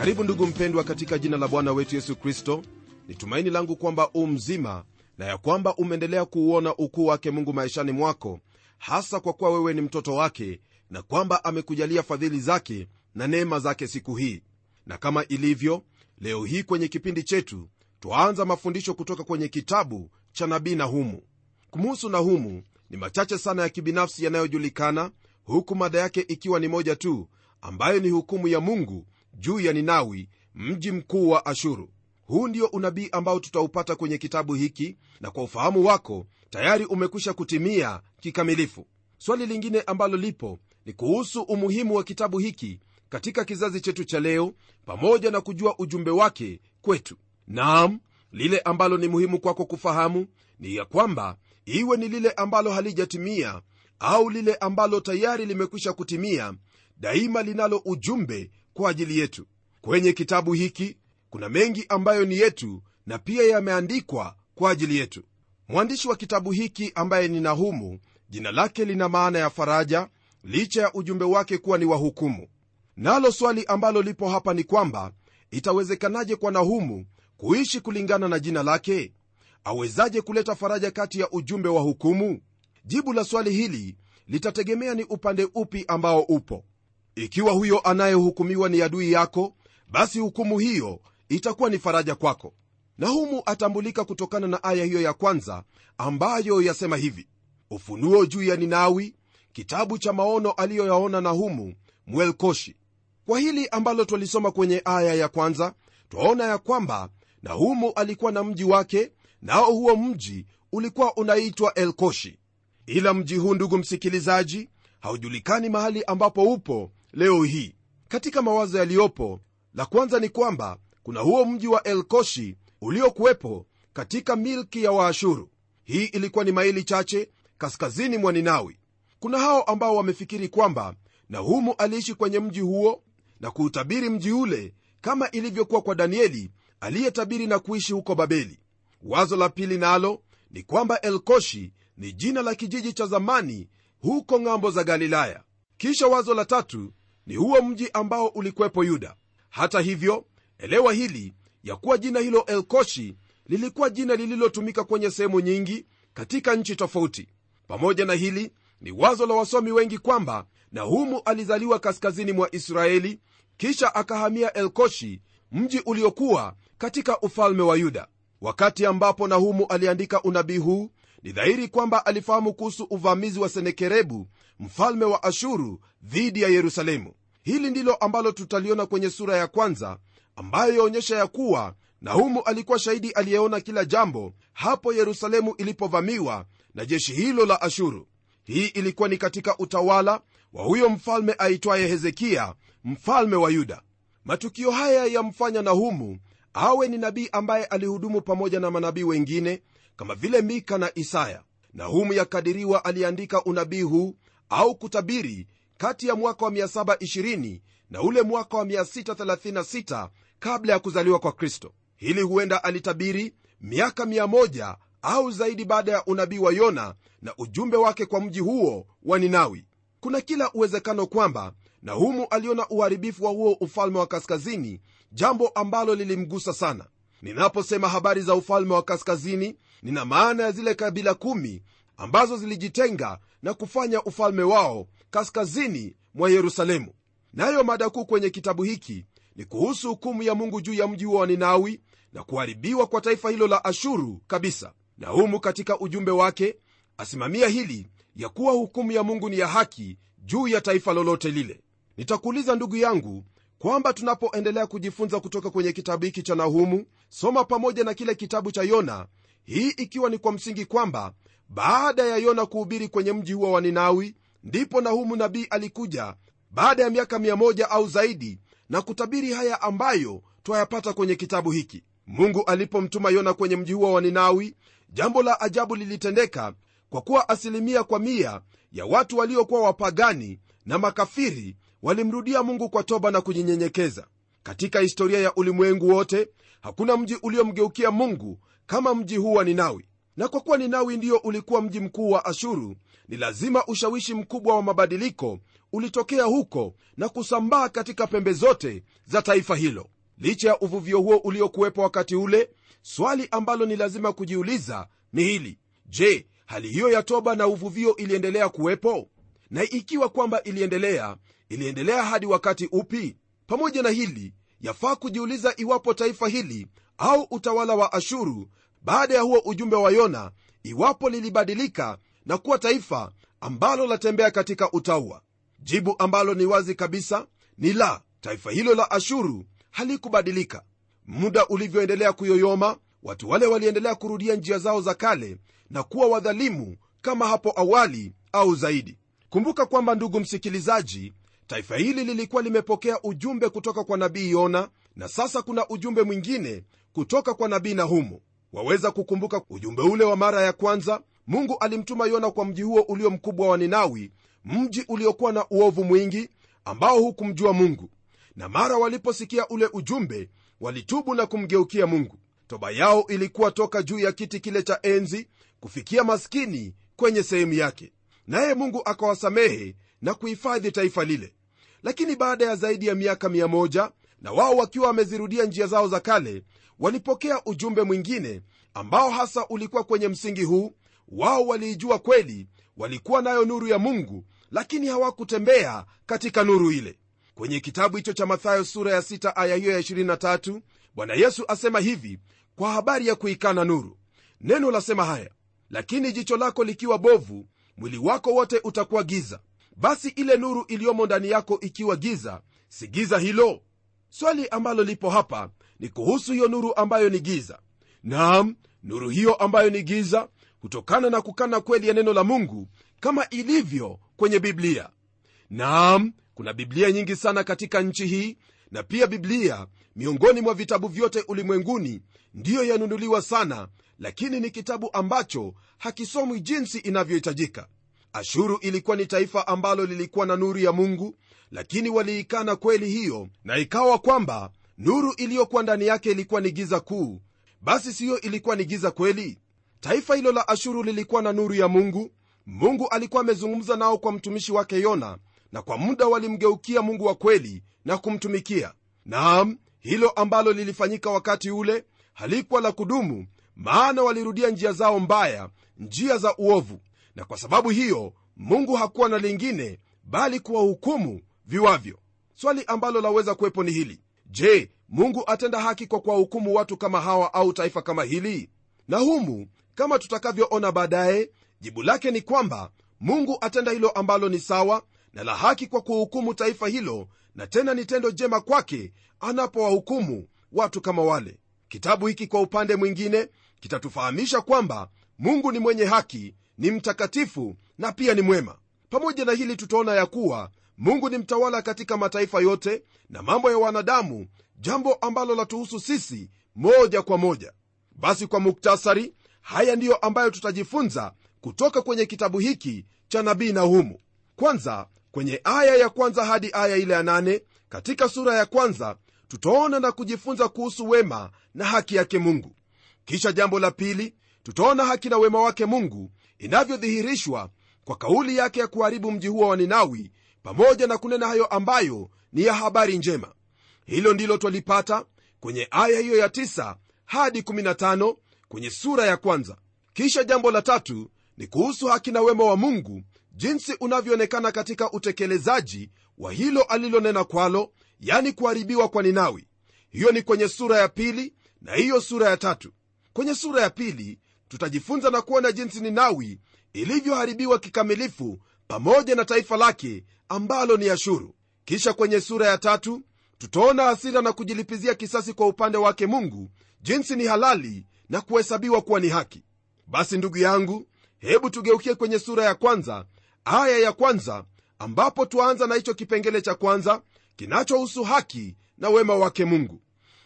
karibu ndugu mpendwa katika jina la bwana wetu yesu kristo. Ni tumaini langu kwamba u mzima na ya kwamba umeendelea kuuona ukuu wake mungu maishani mwako hasa kwa kuwa wewe ni mtoto wake na kwamba amekujalia fadhili zake na neema zake siku hii. Na kama ilivyo leo hii kwenye kipindi chetu twaanza mafundisho kutoka kwenye kitabu cha nabii nahumu. Kumuhusu nahumu ni machache sana ya kibinafsi yanayojulikana huku mada yake ikiwa ni moja tu ambayo ni hukumu ya mungu juu ya ninawi mji mkuu wa ashuru. Huu ndio unabii ambao tutaupata kwenye kitabu hiki na kwa ufahamu wako tayari umekwisha kutimia kikamilifu. Swali lingine ambalo lipo ni kuhusu umuhimu wa kitabu hiki katika kizazi chetu cha leo pamoja na kujua ujumbe wake kwetu. Naam lile ambalo ni muhimu kwako kufahamu ni ya kwamba iwe ni lile ambalo halijatimia au lile ambalo tayari limekwisha kutimia daima linalo ujumbe kwa ajili yetu. Kwenye kitabu hiki kuna mengi ambayo ni yetu na pia yameandikwa kwa ajili yetu. Mwandishi wa kitabu hiki ambaye ni nahumu jina lake lina maana ya faraja licha ya ujumbe wake kuwa ni wahukumu nalo swali ambalo lipo hapa ni kwamba itawezekanaje kwa nahumu kuishi kulingana na jina lake? Awezaje kuleta faraja kati ya ujumbe wa hukumu? Jibu la swali hili litategemea ni upande upi ambao upo ikiwa huyo anayehukumiwa ni adui yako basi hukumu hiyo itakuwa ni faraja kwako. Nahumu atambulika kutokana na aya hiyo ya kwanza ambayo yasema hivi ufunuo juu ya ninawi kitabu cha maono aliyoyaona nahumu mwelkoshi. Kwa hili ambalo twalisoma kwenye aya ya kwanza twaona ya kwamba nahumu alikuwa na mji wake nao huo mji ulikuwa unaitwa elkoshi. Ila mji huu ndugu msikilizaji haujulikani mahali ambapo upo leo hii katika mawazo yaliyopo la kwanza ni kwamba kuna huo mji wa elkoshi uliokuwepo katika milki ya waashuru. Hii ilikuwa ni maili chache kaskazini mwa ninawi. Kuna hao ambao wamefikiri kwamba nahumu aliishi kwenye mji huo na kuutabiri mji ule kama ilivyokuwa kwa danieli aliyetabiri na kuishi huko babeli. Wazo la pili nalo ni kwamba elkoshi ni jina la kijiji cha zamani huko ng'ambo za galilaya. Kisha wazo la tatu ni huo mji ambao ulikuwepo yuda. Hata hivyo elewa hili ya kuwa jina hilo elkoshi lilikuwa jina lililotumika kwenye sehemu nyingi katika nchi tofauti. Pamoja na hili ni wazo la wasomi wengi kwamba nahumu alizaliwa kaskazini mwa israeli kisha akahamia elkoshi mji uliokuwa katika ufalme wa yuda. Wakati ambapo nahumu aliandika unabii huu ni dhahiri kwamba alifahamu kuhusu uvamizi wa senekerebu mfalme wa ashuru dhidi ya yerusalemu. Hili ndilo ambalo tutaliona kwenye sura ya kwanza ambayo yaonyesha ya kuwa nahumu alikuwa shahidi aliyeona kila jambo hapo yerusalemu ilipovamiwa na jeshi hilo la ashuru. Hii ilikuwa ni katika utawala wa huyo mfalme aitwaye hezekiya mfalme wa yuda. Matukio haya yamfanya nahumu awe ni nabii ambaye alihudumu pamoja na manabii wengine kama vile mika na isaya. Nahumu yakadiriwa aliandika unabii huu au kutabiri kati ya mwaka wa 720 na ule mwaka wa 636 kabla ya kuzaliwa kwa kristo. Hili huenda alitabiri miaka 100 au zaidi baada ya unabii wa yona na ujumbe wake kwa mji huo wa ninawi. Kuna kila uwezekano kwamba nahumu aliona uharibifu wa huo ufalme wa kaskazini jambo ambalo lilimgusa sana. Ninaposema habari za ufalme wa kaskazini nina maana ya zile kabila kumi ambazo zilijitenga na kufanya ufalme wao kaskazini mwa yerusalemu. Nayo mada kuu kwenye kitabu hiki ni kuhusu hukumu ya mungu juu ya mji huo wa ninawi na kuharibiwa kwa taifa hilo la ashuru kabisa. Nahumu katika ujumbe wake asimamia hili ya kuwa hukumu ya mungu ni ya haki juu ya taifa lolote lile. Nitakuuliza ndugu yangu kwamba tunapoendelea kujifunza kutoka kwenye kitabu hiki cha nahumu soma pamoja na kile kitabu cha yona hii ikiwa ni kwa msingi kwamba baada ya yona kuhubiri kwenye mji huo wa ninawi ndipo nahumu nabii alikuja baada ya miaka 1 au zaidi na kutabiri haya ambayo twayapata kwenye kitabu hiki. Mungu alipomtuma yona kwenye mji huo wa ninawi jambo la ajabu lilitendeka kwa kuwa asilimia kwa mia ya watu waliokuwa wapagani na makafiri walimrudia mungu kwa toba na kujinyenyekeza. Katika historia ya ulimwengu wote hakuna mji uliomgeukia mungu kama mji huu wa ninawi. Na kwa kuwa ninawi ndio ulikuwa mji mkuu wa ashuru ni lazima ushawishi mkubwa wa mabadiliko ulitokea huko na kusambaa katika pembe zote za taifa hilo. Licha ya uvuvio huo uliokuwepo wakati ule swali ambalo ni lazima kujiuliza ni hili. Je hali hiyo ya toba na uvuvio iliendelea kuwepo? Na ikiwa kwamba iliendelea iliendelea hadi wakati upi? Pamoja na hili yafaa kujiuliza iwapo taifa hili au utawala wa ashuru baada ya huo ujumbe wa yona iwapo lilibadilika na kuwa taifa ambalo latembea katika utaua. Jibu ambalo ni wazi kabisa ni la taifa hilo la ashuru halikubadilika. Muda ulivyoendelea kuyoyoma watu wale waliendelea kurudia njia zao za kale na kuwa wadhalimu kama hapo awali au zaidi. Kumbuka kwamba ndugu msikilizaji taifa hili lilikuwa limepokea ujumbe kutoka kwa nabii yona na sasa kuna ujumbe mwingine kutoka kwa nabii nahumu. Waweza kukumbuka ujumbe ule wa mara ya kwanza mungu alimtuma yona kwa mji huo ulio mkubwa wa ninawi mji uliokuwa na uovu mwingi ambao hukumjua mungu. Na mara waliposikia ule ujumbe walitubu na kumgeukia mungu. Toba yao ilikuwa toka juu ya kiti kile cha enzi kufikia maskini kwenye sehemu yake. Naye mungu akawasamehe na kuhifadhi taifa lile. Lakini baada ya zaidi ya miaka 1 na wao wakiwa wamezirudia njia zao za kale walipokea ujumbe mwingine ambao hasa ulikuwa kwenye msingi huu wao waliijua kweli walikuwa nayo nuru ya mungu lakini hawakutembea katika nuru ile. Kwenye kitabu hicho cha mathayo sura ya 6 aya hiyo ya 23 bwana yesu asema hivi kwa habari ya kuikana nuru. Neno lasema haya lakini jicho lako likiwa bovu mwili wako wote utakuwa giza. Basi ile nuru iliyomo ndani yako ikiwa giza si giza hilo? Swali ambalo lipo hapa ni kuhusu hiyo nuru ambayo ni giza. Naam nuru hiyo ambayo ni giza kutokana na kukana kweli ya neno la mungu kama ilivyo kwenye biblia. Naam kuna biblia nyingi sana katika nchi hii na pia biblia miongoni mwa vitabu vyote ulimwenguni ndiyo yanunuliwa sana lakini ni kitabu ambacho hakisomwi jinsi inavyohitajika. Ashuru ilikuwa ni taifa ambalo lilikuwa na nuru ya mungu lakini waliikana kweli hiyo na ikawa kwamba nuru iliyokuwa ndani yake ilikuwa ni giza kuu. Basi siyo ilikuwa ni giza kweli taifa hilo la ashuru lilikuwa na nuru ya mungu. Mungu alikuwa amezungumza nao kwa mtumishi wake yona na kwa muda walimgeukia mungu wa kweli na kumtumikia. Naam hilo ambalo lilifanyika wakati ule halikuwa la kudumu maana walirudia njia zao mbaya njia za uovu. Na kwa sababu hiyo mungu hakuwa na lingine bali kuwahukumu viwavyo. Swali ambalo laweza kuwepo ni hili. Je mungu atenda haki kwa kuwahukumu watu kama hawa au taifa kama hili? Na humu kama tutakavyoona baadaye jibu lake ni kwamba mungu atenda hilo ambalo ni sawa na la haki kwa kuhukumu taifa hilo na tena ni tendo jema kwake anapowahukumu watu kama wale. Kitabu hiki kwa upande mwingine kitatufahamisha kwamba mungu ni mwenye haki ni mtakatifu na pia ni mwema. Pamoja na hili tutaona ya kuwa mungu ni mtawala katika mataifa yote na mambo ya wanadamu jambo ambalo latuhusu sisi moja kwa moja. Basi kwa muktasari haya ndiyo ambayo tutajifunza kutoka kwenye kitabu hiki cha nabii nahumu. Kwanza kwenye aya ya kwanza hadi aya ile ya nane katika sura ya kwanza tutaona na kujifunza kuhusu wema na haki yake mungu. Kisha jambo la pili tutaona haki na wema wake mungu inavyodhihirishwa kwa kauli yake ya kuharibu mji huo wa ninawi pamoja na kunena hayo ambayo ni ya habari njema. Hilo ndilo twalipata kwenye aya hiyo ya 9 hadi 15 kwenye sura ya kwanza. Kisha jambo la tatu ni kuhusu haki na wema wa mungu jinsi unavyoonekana katika utekelezaji wa hilo alilonena kwalo yani kuharibiwa kwa ninawi. Hiyo ni kwenye sura ya pili na hiyo sura ya tatu. Kwenye sura ya pili tutajifunza na kuona jinsi ninawi ilivyoharibiwa kikamilifu pamoja na taifa lake ambalo ni ashuru. Kisha kwenye sura ya tatu tutaona hasira na kujilipizia kisasi kwa upande wake mungu jinsi ni halali na kuhesabiwa kuwa ni haki. Basi ndugu yangu hebu tugeukie kwenye sura ya kwanza aya ya kwanza ambapo twaanza na hicho kipengele cha kwanza kinachohusu haki na wema wake mungu.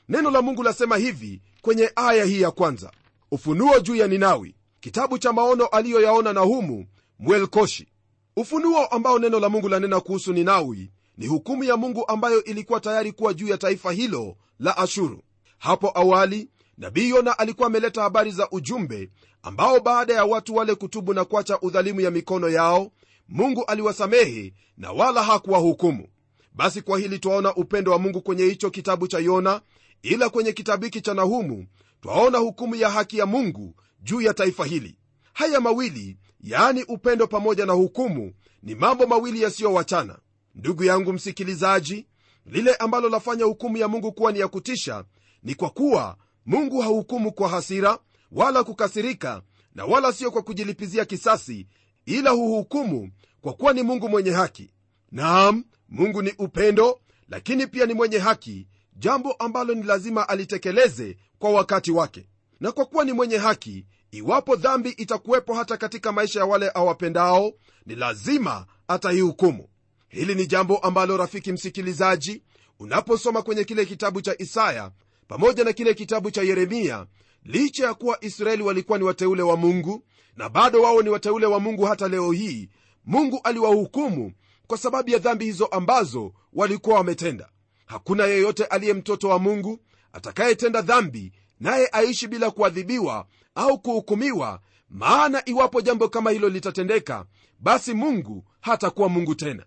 Neno la mungu lasema hivi kwenye aya hii ya kwanza. Ufunuo juu ya ninawi kitabu cha maono aliyoyaona nahumu mwelkoshi. Ufunuo ambao neno la mungu lanena kuhusu ninawi ni hukumu ya mungu ambayo ilikuwa tayari kuwa juu ya taifa hilo la ashuru. Hapo awali nabii yona alikuwa ameleta habari za ujumbe ambao baada ya watu wale kutubu na kuacha udhalimu ya mikono yao mungu aliwasamehe na wala hakuwahukumu. Basi kwa hili twaona upendo wa mungu kwenye hicho kitabu cha yona ila kwenye kitabu hiki cha nahumu twaona hukumu ya haki ya mungu juu ya taifa hili. Haya mawili yaani upendo pamoja na hukumu ni mambo mawili yasiyowachana. Ndugu yangu msikilizaji lile ambalo lafanya hukumu ya mungu kuwa ni ya kutisha ni kwa kuwa mungu hahukumu kwa hasira wala kukasirika na wala sio kwa kujilipizia kisasi ila huhukumu kwa kuwa ni mungu mwenye haki. Naam mungu ni upendo lakini pia ni mwenye haki jambo ambalo ni lazima alitekeleze kwa wakati wake. Na kwa kuwa ni mwenye haki iwapo dhambi itakuwepo hata katika maisha ya wale awapendao ni lazima ataihukumu. Hili ni jambo ambalo rafiki msikilizaji unaposoma kwenye kile kitabu cha isaya pamoja na kile kitabu cha yeremia licha ya kuwa israeli walikuwa ni wateule wa mungu na bado wao ni wateule wa mungu hata leo hii mungu aliwahukumu kwa sababu ya dhambi hizo ambazo walikuwa wametenda. Hakuna yeyote aliye mtoto wa mungu atakayetenda dhambi naye aishi bila kuadhibiwa au kuhukumiwa maana iwapo jambo kama hilo litatendeka basi mungu hatakuwa mungu tena.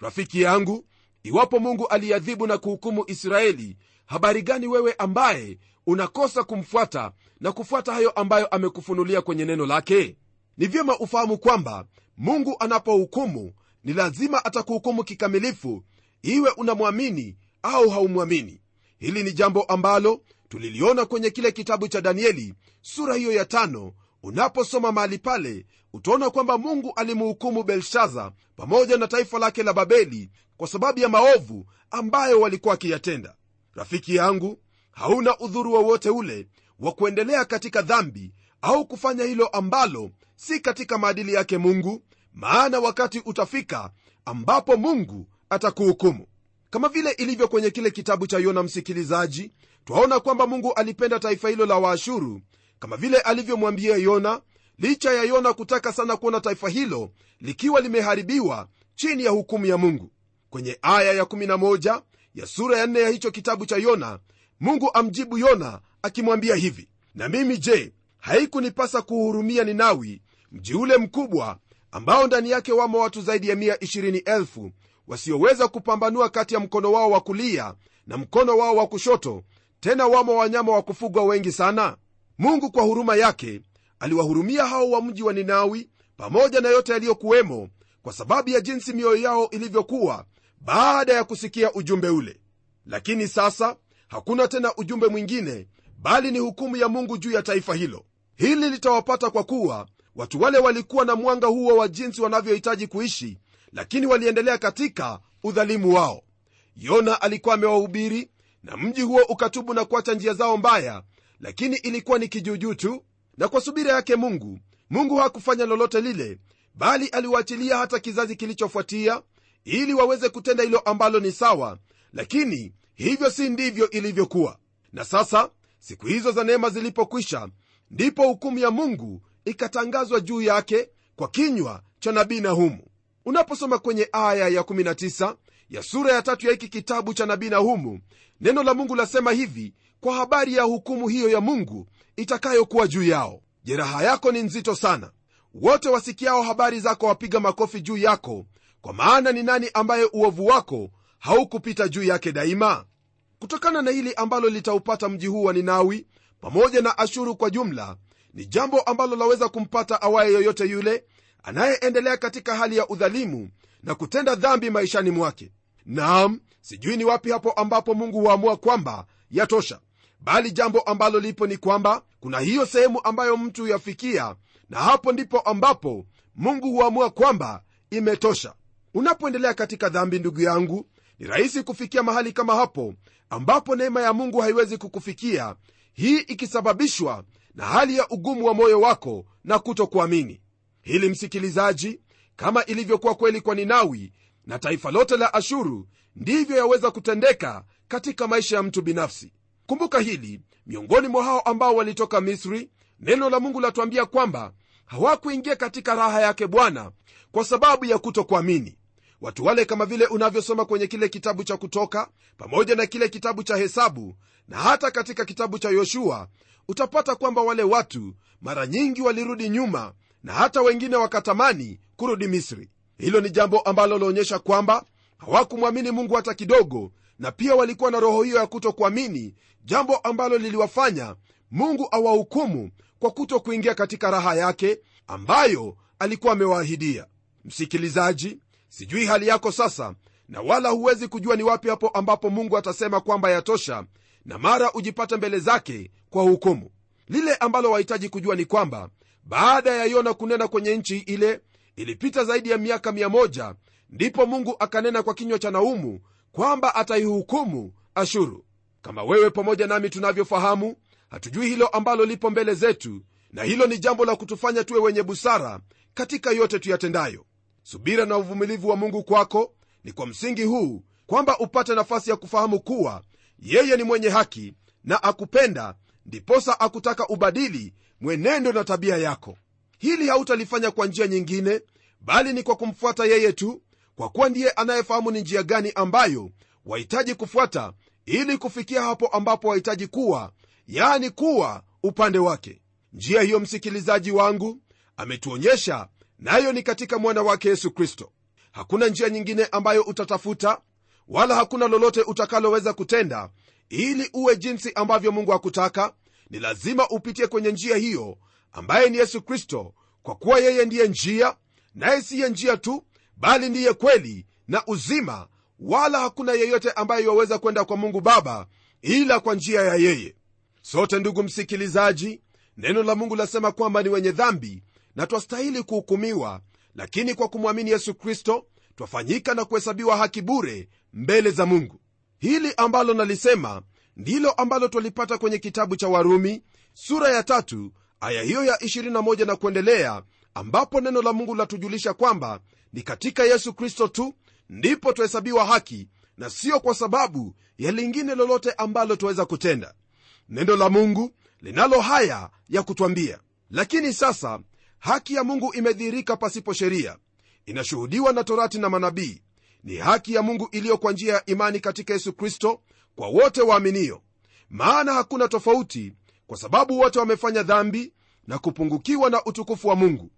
Rafiki yangu iwapo mungu aliadhibu na kuhukumu israeli habari gani wewe ambaye unakosa kumfuata na kufuata hayo ambayo amekufunulia kwenye neno lake? Ni vyema ufahamu kwamba mungu anapohukumu ni lazima atakuhukumu kikamilifu iwe unamwamini au haumwamini. Hili ni jambo ambalo tuliliona kwenye kile kitabu cha danieli sura hiyo ya tano. Unaposoma mahali pale utaona kwamba mungu alimhukumu belshaza pamoja na taifa lake la babeli kwa sababu ya maovu ambayo walikuwa wakiyatenda rafiki yangu hauna udhuru wowote ule wa kuendelea katika dhambi au kufanya hilo ambalo si katika maadili yake mungu maana wakati utafika ambapo mungu atakuhukumu. Kama vile ilivyo kwenye kile kitabu cha yona msikilizaji twaona kwamba mungu alipenda taifa hilo la waashuru kama vile alivyomwambia yona licha ya yona kutaka sana kuona taifa hilo likiwa limeharibiwa chini ya hukumu ya mungu. Kwenye aya ya11 ya sura ya nne ya hicho kitabu cha yona mungu amjibu yona akimwambia hivi na mimi je haikunipasa kuhurumia ninawi mji ule mkubwa ambao ndani yake wamo watu zaidi ya 120,000 wasioweza kupambanua kati ya mkono wao wa kulia na mkono wao wa kushoto tena wamo wanyama wa kufugwa wengi sana? Mungu kwa huruma yake aliwahurumia hao wa mji wa ninawi pamoja na yote yaliyokuwemo kwa sababu ya jinsi mioyo yao ilivyokuwa baada ya kusikia ujumbe ule. Lakini sasa hakuna tena ujumbe mwingine bali ni hukumu ya mungu juu ya taifa hilo. Hili litawapata kwa kuwa watu wale walikuwa na mwanga huo wa jinsi wanavyohitaji kuishi lakini waliendelea katika udhalimu wao. Yona alikuwa amewahubiri na mji huo ukatubu na kuacha njia zao mbaya lakini ilikuwa ni kijuujuu na kwa subira yake mungu mungu hakufanya lolote lile bali aliwaachilia hata kizazi kilichofuatia ili waweze kutenda hilo ambalo ni sawa lakini hivyo si ndivyo ilivyokuwa. Na sasa siku hizo za neema zilipokwisha ndipo hukumu ya mungu ikatangazwa juu yake kwa kinywa cha nabii nahumu. Unaposoma kwenye aya ya 19 ya sura ya tatu ya hiki kitabu cha nabii nahumu neno la mungu lasema hivi kwa habari ya hukumu hiyo ya mungu itakayokuwa juu yao. Jeraha yako ni nzito sana. Wote wasikiao habari zako wapiga makofi juu yako kwa maana ni nani ambaye uovu wako haukupita juu yake daima? Kutokana na hili ambalo litaupata mji huu wa ninawi pamoja na ashuru kwa jumla ni jambo ambalo laweza kumpata awaye yoyote yule anayeendelea katika hali ya udhalimu na kutenda dhambi maishani mwake. Naam sijui ni wapi hapo ambapo mungu huamua kwamba yatosha. Bali jambo ambalo lipo ni kwamba kuna hiyo sehemu ambayo mtu huyafikia na hapo ndipo ambapo mungu huamua kwamba imetosha unapoendelea katika dhambi ndugu yangu ni rahisi kufikia mahali kama hapo ambapo neema ya mungu haiwezi kukufikia hii ikisababishwa na hali ya ugumu wa moyo wako na kutokuamini. Hili msikilizaji kama ilivyokuwa kweli kwa ninawi na taifa lote la ashuru ndivyo yaweza kutendeka katika maisha ya mtu binafsi. Kumbuka hili miongoni mwa hao ambao walitoka misri neno la mungu latuambia kwamba hawakuingia katika raha yake bwana kwa sababu ya kutokuamini watu wale kama vile unavyosoma kwenye kile kitabu cha kutoka pamoja na kile kitabu cha hesabu na hata katika kitabu cha yoshua utapata kwamba wale watu mara nyingi walirudi nyuma na hata wengine wakatamani kurudi misri. Hilo ni jambo ambalo laonyesha kwamba hawakumwamini mungu hata kidogo na pia walikuwa na roho hiyo ya kutokuamini jambo ambalo liliwafanya mungu awahukumu kwa kutokuingia katika raha yake ambayo alikuwa amewaahidia msikilizaji sijui hali yako sasa na wala huwezi kujua ni wapi hapo ambapo mungu atasema kwamba yatosha na mara ujipate mbele zake kwa hukumu. Lile ambalo wahitaji kujua ni kwamba baada ya yona kunena kwenye nchi ile ilipita zaidi ya miaka 1 ndipo mungu akanena kwa kinywa cha naumu kwamba ataihukumu ashuru. Kama wewe pamoja nami tunavyofahamu hatujui hilo ambalo lipo mbele zetu na hilo ni jambo la kutufanya tuwe wenye busara katika yote tuyatendayo subira na uvumilivu wa mungu kwako ni kwa msingi huu kwamba upate nafasi ya kufahamu kuwa yeye ni mwenye haki na akupenda ndiposa akutaka ubadili mwenendo na tabia yako. Hili hautalifanya kwa njia nyingine bali ni kwa kumfuata yeye tu kwa kuwa ndiye anayefahamu ni njia gani ambayo wahitaji kufuata ili kufikia hapo ambapo wahitaji kuwa yani kuwa upande wake. Njia hiyo msikilizaji wangu ametuonyesha nayo ni katika mwana wake yesu kristo. Hakuna njia nyingine ambayo utatafuta wala hakuna lolote utakaloweza kutenda. Ili uwe jinsi ambavyo mungu hakutaka ni lazima upitie kwenye njia hiyo ambaye ni yesu kristo kwa kuwa yeye ndiye njia naye siye njia tu bali ndiye kweli na uzima. Wala hakuna yeyote ambaye yaweza kwenda kwa mungu baba ila kwa njia ya yeye. Sote ndugu msikilizaji neno la mungu lasema kwamba ni wenye dhambi na twastahili kuhukumiwa lakini kwa kumwamini yesu kristo twafanyika na kuhesabiwa haki bure mbele za mungu. Hili ambalo nalisema ndilo ambalo twalipata kwenye kitabu cha warumi sura ya tatu aya hiyo ya 21 na kuendelea ambapo neno la mungu latujulisha kwamba ni katika yesu kristo tu ndipo twahesabiwa haki na sio kwa sababu ya lingine lolote ambalo twaweza kutenda. Neno la mungu linalo haya ya kutwambia. Lakini sasa haki ya mungu imedhihirika pasipo sheria. Inashuhudiwa na torati na manabii. Ni haki ya mungu iliyo kwa njia ya imani katika yesu kristo kwa wote waaminio. Maana hakuna tofauti kwa sababu wote wamefanya dhambi na kupungukiwa na utukufu wa mungu.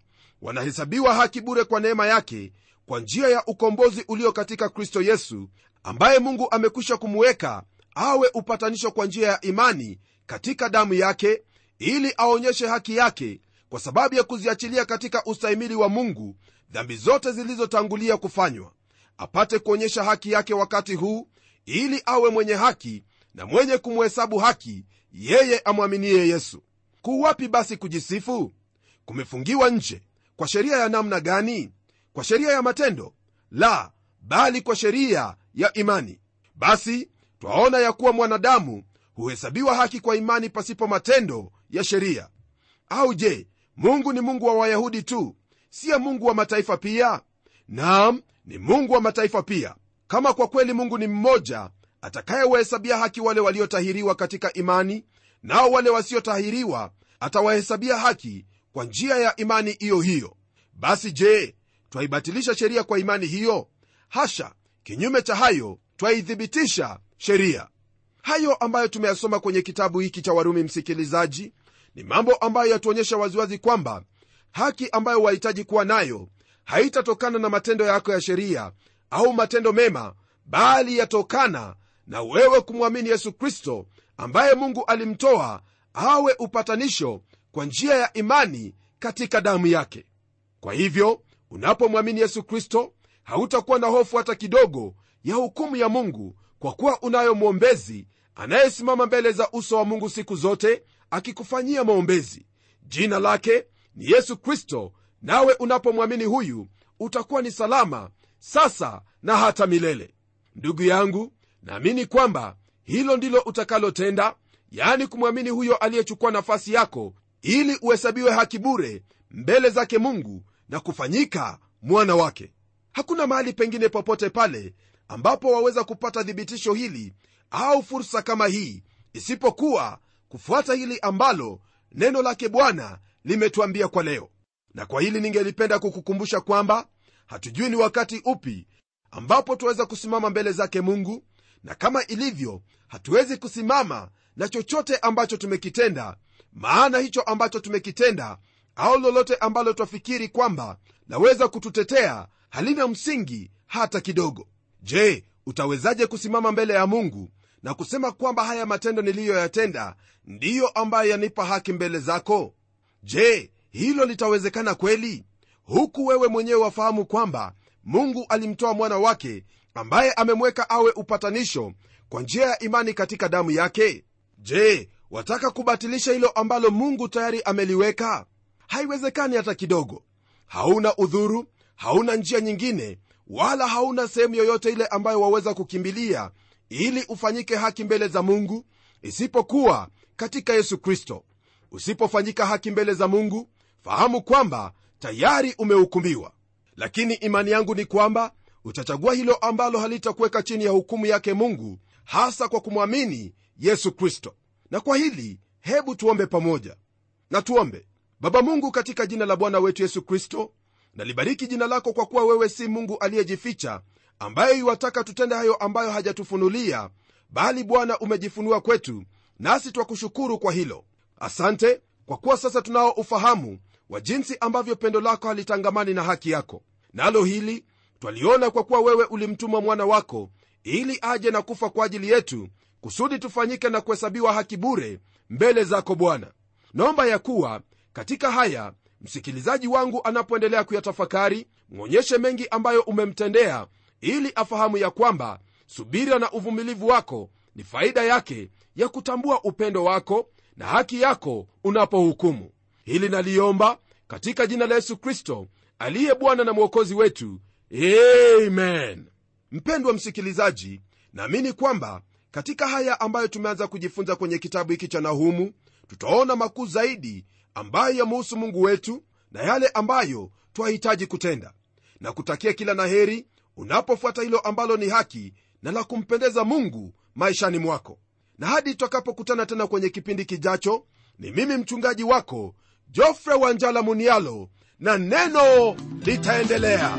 Wanahesabiwa haki bure kwa neema yake kwa njia ya ukombozi ulio katika kristo yesu ambaye mungu amekwisha kumuweka awe upatanisho kwa njia ya imani katika damu yake ili aonyeshe haki yake kwa sababu ya kuziachilia katika ustahimili wa mungu dhambi zote zilizotangulia kufanywa apate kuonyesha haki yake wakati huu ili awe mwenye haki na mwenye kumhesabu haki yeye amwaminie yesu. Kuwapi basi kujisifu? Kumefungiwa nje kwa sheria ya namna gani? Kwa sheria ya matendo? La bali kwa sheria ya imani. Basi twaona ya kuwa mwanadamu huhesabiwa haki kwa imani pasipo matendo ya sheria. Au je mungu ni mungu wa wayahudi tu siye mungu wa mataifa pia? Naam ni mungu wa mataifa pia. Kama kwa kweli mungu ni mmoja atakayewahesabia haki wale waliotahiriwa katika imani nao wale wasiotahiriwa atawahesabia haki kwa njia ya imani hiyo hiyo. Basi je twaibatilisha sheria kwa imani hiyo? Hasha kinyume cha hayo twaithibitisha sheria. Hayo ambayo tumeyasoma kwenye kitabu hiki cha warumi msikilizaji ni mambo ambayo yatuonyesha waziwazi kwamba haki ambayo wahitaji kuwa nayo haitatokana na matendo yako ya sheria au matendo mema bali yatokana na wewe kumwamini yesu kristo ambaye mungu alimtoa awe upatanisho kwa njia ya imani katika damu yake. Kwa hivyo unapomwamini yesu kristo hautakuwa na hofu hata kidogo ya hukumu ya mungu kwa kuwa unayo mwombezi anayesimama mbele za uso wa mungu siku zote akikufanyia maombezi. Jina lake ni yesu kristo nawe unapomwamini huyu utakuwa ni salama sasa na hata milele. Ndugu yangu naamini kwamba hilo ndilo utakalotenda yani kumwamini huyo aliyechukua nafasi yako ili uhesabiwe haki bure mbele zake mungu na kufanyika mwana wake. Hakuna mahali pengine popote pale ambapo waweza kupata thibitisho hili au fursa kama hii isipokuwa kufuata hili ambalo neno lake bwana limetuambia kwa leo. Na kwa hili ningelipenda kukukumbusha kwamba hatujui ni wakati upi ambapo tuweza kusimama mbele zake mungu na kama ilivyo hatuwezi kusimama na chochote ambacho tumekitenda maana hicho ambacho tumekitenda au lolote ambalo twafikiri kwamba laweza kututetea halina msingi hata kidogo. Je utawezaje kusimama mbele ya mungu na kusema kwamba haya matendo niliyoyatenda ndiyo ambayo yanipa haki mbele zako? Je hilo litawezekana kweli? Huku wewe mwenyewe wafahamu kwamba mungu alimtoa mwana wake ambaye amemweka awe upatanisho kwa njia ya imani katika damu yake. Je wataka kubatilisha hilo ambalo mungu tayari ameliweka? Haiwezekani hata kidogo. Hauna udhuru hauna njia nyingine wala hauna sehemu yoyote ile ambayo waweza kukimbilia ili ufanyike haki mbele za mungu isipokuwa katika yesu kristo. Usipofanyika haki mbele za mungu fahamu kwamba tayari umehukumiwa. Lakini imani yangu ni kwamba utachagua hilo ambalo halitakuweka chini ya hukumu yake mungu hasa kwa kumwamini yesu kristo. Na kwa hili hebu tuombe pamoja. Na tuombe. Baba mungu katika jina la bwana wetu yesu kristo nalibariki jina lako kwa kuwa wewe si mungu aliyejificha ambaye iwataka tutende hayo ambayo hajatufunulia bali bwana umejifunua kwetu nasi twakushukuru kwa hilo. Asante kwa kuwa sasa tunao ufahamu wa jinsi ambavyo pendo lako halitangamani na haki yako. Nalo hili twaliona kwa kuwa wewe ulimtuma mwana wako ili aje na kufa kwa ajili yetu kusudi tufanyike na kuhesabiwa haki bure mbele zako bwana. Naomba ya kuwa katika haya msikilizaji wangu anapoendelea kuyatafakari mwonyeshe mengi ambayo umemtendea ili afahamu ya kwamba subira na uvumilivu wako ni faida yake ya kutambua upendo wako na haki yako unapohukumu. Hili naliomba katika jina la yesu kristo aliye bwana na mwokozi wetu. Amen. Mpendwa msikilizaji naamini kwamba katika haya ambayo tumeanza kujifunza kwenye kitabu hiki cha nahumu tutaona makuu zaidi ambayo yamuhusu mungu wetu na yale ambayo twahitaji kutenda. Na kutakia kila na heri unapofuata hilo ambalo ni haki na la kumpendeza mungu maishani mwako. Na hadi tutakapokutana tena kwenye kipindi kijacho ni mimi mchungaji wako jofre wanjala munialo na neno litaendelea